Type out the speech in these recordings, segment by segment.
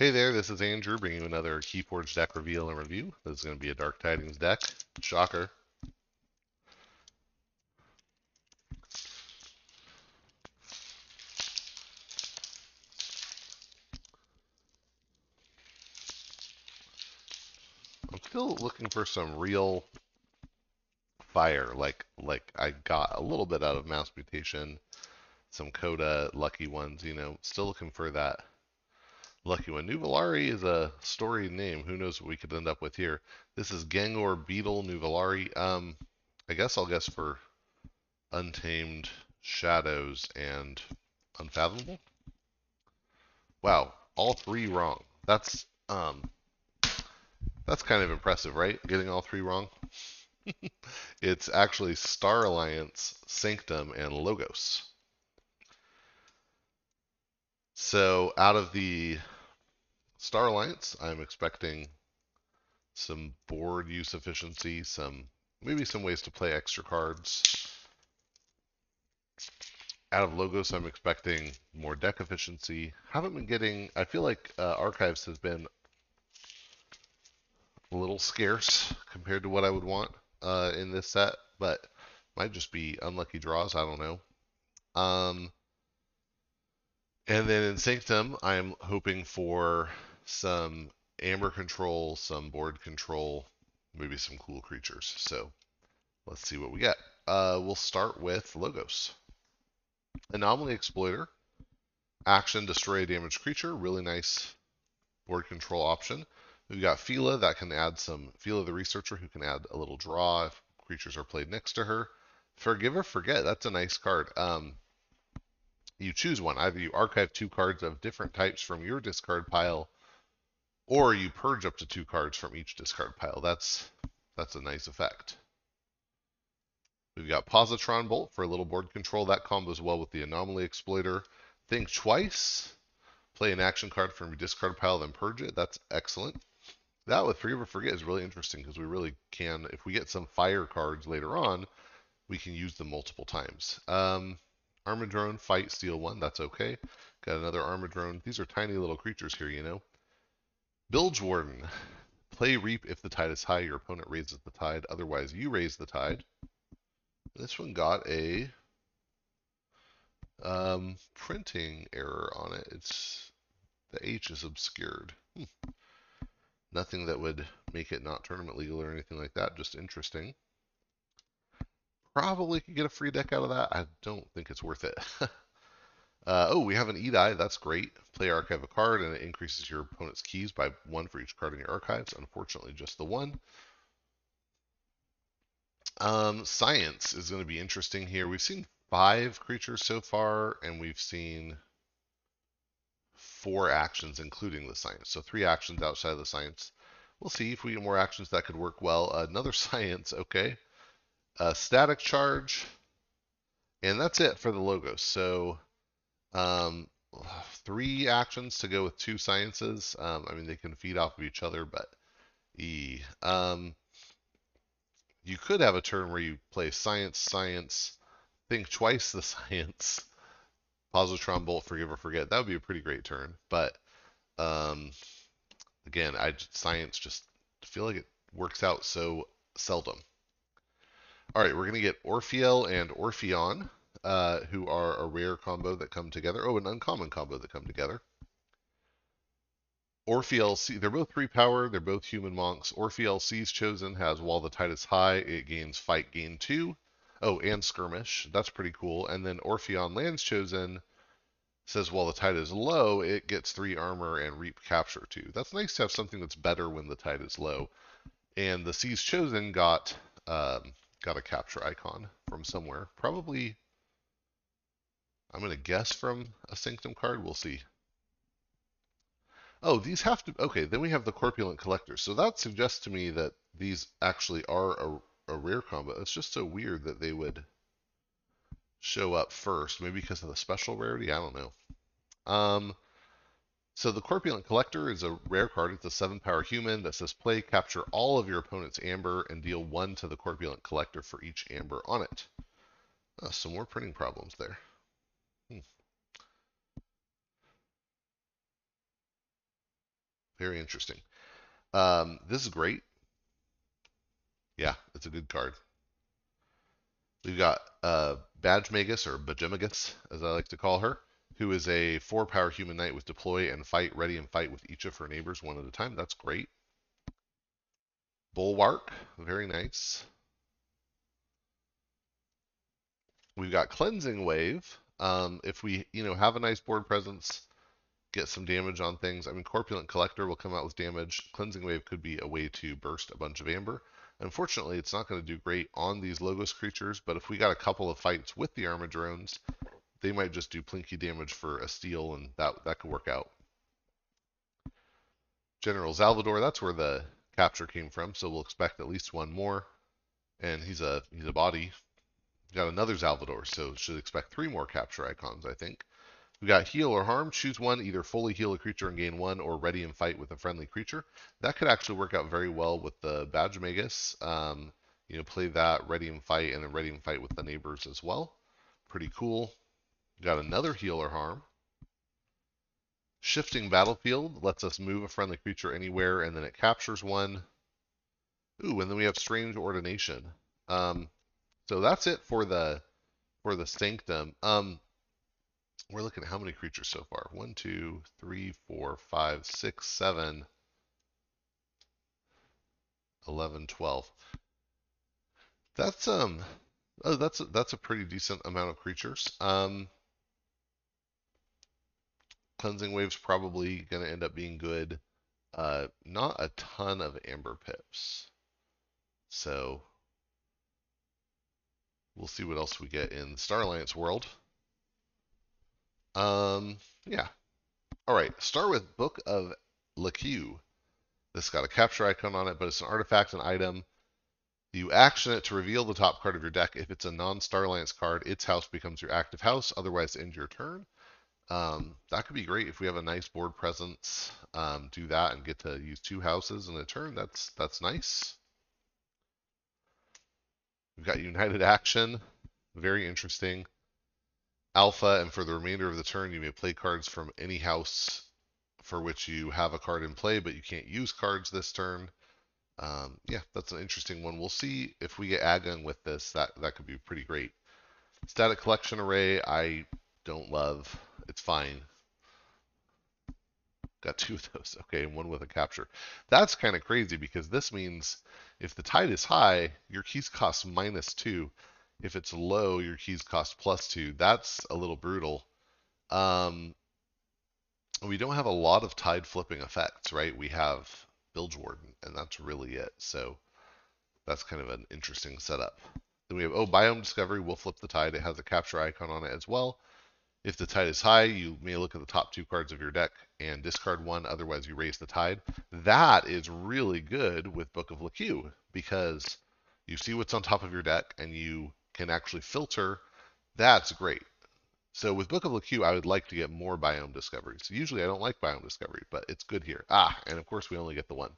Hey there, this is Andrew bringing you another Keyforge deck reveal and review. This is going to be a Dark Tidings deck. Shocker. I'm still looking for some real fire, like like I got a little bit out of Mass Mutation, some Coda lucky ones, you know, still looking for that lucky one. Nuvolari is a storied name. Who knows what we could end up with here? This is Gangor Beetle Nuvolari. Um, I guess I'll guess for Untamed Shadows and Unfathomable. Wow, all three wrong. That's um, that's kind of impressive, right? Getting all three wrong. it's actually Star Alliance, Sanctum, and Logos. So out of the Star Alliance, I'm expecting some board use efficiency, some maybe some ways to play extra cards. Out of Logos, I'm expecting more deck efficiency. Haven't been getting. I feel like uh, Archives has been a little scarce compared to what I would want uh, in this set, but might just be unlucky draws. I don't know. Um, and then in Sanctum, I'm hoping for some amber control, some board control, maybe some cool creatures. So let's see what we get. Uh, we'll start with Logos. Anomaly Exploiter. Action, destroy a damaged creature. Really nice board control option. We've got Fila that can add some, Fila the Researcher who can add a little draw if creatures are played next to her. Forgive or Forget, that's a nice card. Um, you choose one. Either you archive two cards of different types from your discard pile, or you purge up to two cards from each discard pile. That's that's a nice effect. We've got Positron Bolt for a little board control. That combos well with the Anomaly Exploiter. Think twice. Play an action card from your discard pile, then purge it. That's excellent. That with Forgive or Forget is really interesting because we really can, if we get some fire cards later on, we can use them multiple times. Um, Armadrone, fight, steal one. That's okay. Got another Armadrone. These are tiny little creatures here, you know. Bilge Warden. Play Reap if the tide is high. Your opponent raises the tide. Otherwise, you raise the tide. This one got a um, printing error on it. It's the H is obscured. Hmm. Nothing that would make it not tournament legal or anything like that. Just interesting. Probably could get a free deck out of that. I don't think it's worth it. uh, oh, we have an Edai. That's great. Play archive a card, and it increases your opponent's keys by one for each card in your archives. Unfortunately, just the one. Um, science is going to be interesting here. We've seen five creatures so far, and we've seen four actions, including the science. So three actions outside of the science. We'll see if we get more actions that could work well. Uh, another science, okay a static charge, and that's it for the logos. So um, three actions to go with two sciences. Um, I mean, they can feed off of each other, but e. Um, you could have a turn where you play science, science, think twice the science, positron bolt, forgive or forget. That would be a pretty great turn. But um, again, I science just feel like it works out so seldom. All right, we're to get Orphiel and Orpheon, uh, who are a rare combo that come together. Oh, an uncommon combo that come together. Orphiel, they're both three power. They're both human monks. Orphiel Seas Chosen has while the tide is high, it gains fight gain two. Oh, and skirmish. That's pretty cool. And then Orpheon Lands Chosen says while the tide is low, it gets three armor and reap capture two. That's nice to have something that's better when the tide is low. And the Seas Chosen got um, got a capture icon from somewhere. Probably, I'm going to guess from a Sanctum card. We'll see. Oh, these have to, okay, then we have the Corpulent Collector. So that suggests to me that these actually are a, a rare combo. It's just so weird that they would show up first. Maybe because of the special rarity? I don't know. Um, so the Corpulent Collector is a rare card. It's a 7 power human that says play, capture all of your opponent's amber, and deal 1 to the Corpulent Collector for each amber on it. Uh, some more printing problems there. Very interesting. Um, this is great. Yeah, it's a good card. We've got uh, Badge Magus, or Bajemagus, as I like to call her, who is a four power human knight with deploy and fight, ready and fight with each of her neighbors one at a time. That's great. Bulwark, very nice. We've got Cleansing Wave. Um, if we, you know, have a nice board presence, get some damage on things. I mean, Corpulent Collector will come out with damage. Cleansing Wave could be a way to burst a bunch of amber. Unfortunately, it's not going to do great on these Logos creatures, but if we got a couple of fights with the Armadrones, they might just do plinky damage for a steal, and that, that could work out. General Salvador, that's where the capture came from, so we'll expect at least one more. And he's a he's a body. Got another Salvador, so should expect three more capture icons, I think. We got heal or harm. Choose one, either fully heal a creature and gain one, or ready and fight with a friendly creature. That could actually work out very well with the Badge Magus. Um, you know, play that, ready and fight, and then ready and fight with the neighbors as well. Pretty cool. Got another heal or harm. Shifting Battlefield lets us move a friendly creature anywhere, and then it captures one. Ooh, and then we have Strange Ordination. Um, so that's it for the for the Sanctum. Um, we're looking at how many creatures so far? One, two, three, four, five, six, seven, eleven, twelve. That's um, oh, that's a, that's a pretty decent amount of creatures. Um, cleansing wave's probably going to end up being good. Uh, not a ton of amber pips, so we'll see what else we get in Star Alliance world. Um, yeah. All right, start with Book of leQ. This got a capture icon on it, but it's an artifact, an item. You action it to reveal the top card of your deck. If it's a non-Star Alliance card, its house becomes your active house. Otherwise, end your turn. Um, that could be great if we have a nice board presence. Um, do that and get to use two houses in a turn. That's that's nice. We've got United Action. Very interesting alpha, and for the remainder of the turn, you may play cards from any house for which you have a card in play, but you can't use cards this turn. Um, yeah, that's an interesting one. We'll see if we get Agon with this. That that could be pretty great. Static collection array, I don't love. It's fine. Got two of those. Okay, and one with a capture. That's kind of crazy because this means if the tide is high, your keys cost minus two. If it's low, your keys cost plus two. That's a little brutal. Um, we don't have a lot of tide flipping effects, right? We have Bilge Warden, and that's really it. So that's kind of an interesting setup. Then we have, oh, Biome Discovery We'll flip the tide. It has a capture icon on it as well. If the tide is high, you may look at the top two cards of your deck and discard one, otherwise you raise the tide. That is really good with Book of leQ because you see what's on top of your deck and you can actually filter, that's great. So with Book of leQ, I would like to get more biome discoveries. Usually I don't like biome discovery, but it's good here. Ah, and of course we only get the one.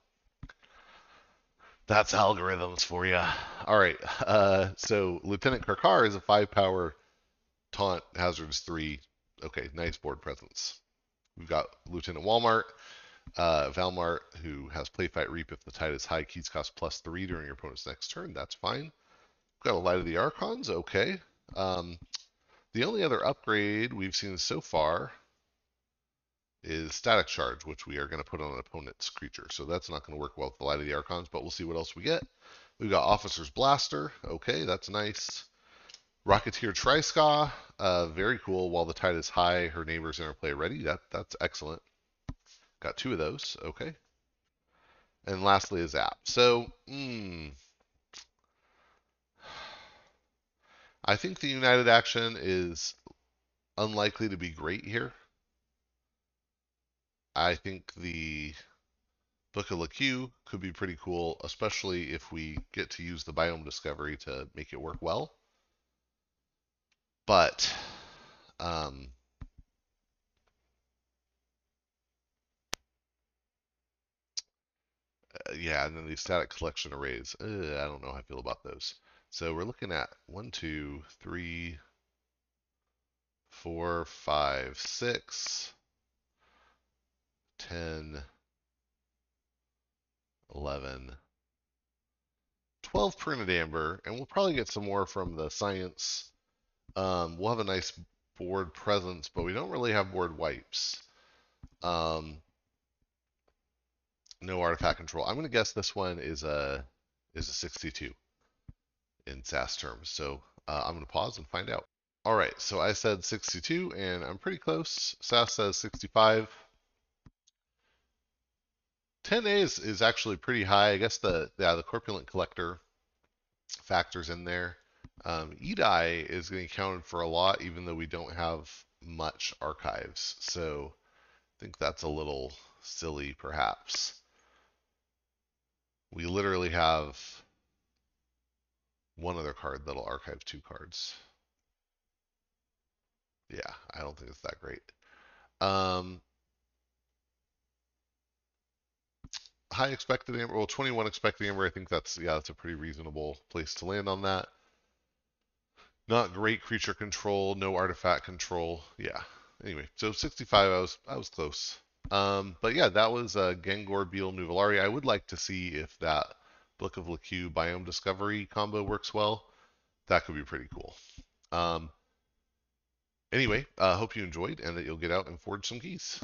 That's algorithms for you. All right, uh, so Lieutenant Khrkhar is a five power taunt, hazards three. Okay, nice board presence. We've got Lieutenant Walmart, uh, Valmart, who has play fight reap if the tide is high, keys cost plus three during your opponent's next turn. That's fine. Got a Light of the Archons, okay. Um, the only other upgrade we've seen so far is Static Charge, which we are going to put on an opponent's creature. So that's not going to work well with the Light of the Archons, but we'll see what else we get. We've got Officer's Blaster, okay, that's nice. Rocketeer Tryska, uh, very cool. While the tide is high, her neighbor's interplay ready. That that's excellent. Got two of those, okay. And lastly, a Zap. So, hmm. I think the United Action is unlikely to be great here. I think the Book of leQ could be pretty cool, especially if we get to use the biome discovery to make it work well. But um, uh, yeah, and then the static collection arrays. I don't know how I feel about those. So we're looking at one, two, three, four, five, six, ten, 11, 12 printed amber, and we'll probably get some more from the science. Um, we'll have a nice board presence, but we don't really have board wipes. Um, no artifact control. I'm going to guess this one is a is a 62 in SAS terms. So uh, I'm going to pause and find out. All right, so I said 62, and I'm pretty close. SAS says 65. 10A is, is actually pretty high. I guess the yeah the corpulent collector factors in there. Um, EDI is getting counted for a lot, even though we don't have much archives. So I think that's a little silly, perhaps. We literally have one other card that'll archive two cards. Yeah, I don't think it's that great. Um, high expected amber, well, 21 expected amber. I think that's yeah, that's a pretty reasonable place to land on that. Not great creature control, no artifact control. Yeah. Anyway, so 65, I was I was close. Um, but yeah, that was uh, Gengor Beal Nuvolari. I would like to see if that Book of leQ Biome Discovery combo works well. That could be pretty cool. Um, anyway, I uh, hope you enjoyed and that you'll get out and forge some keys.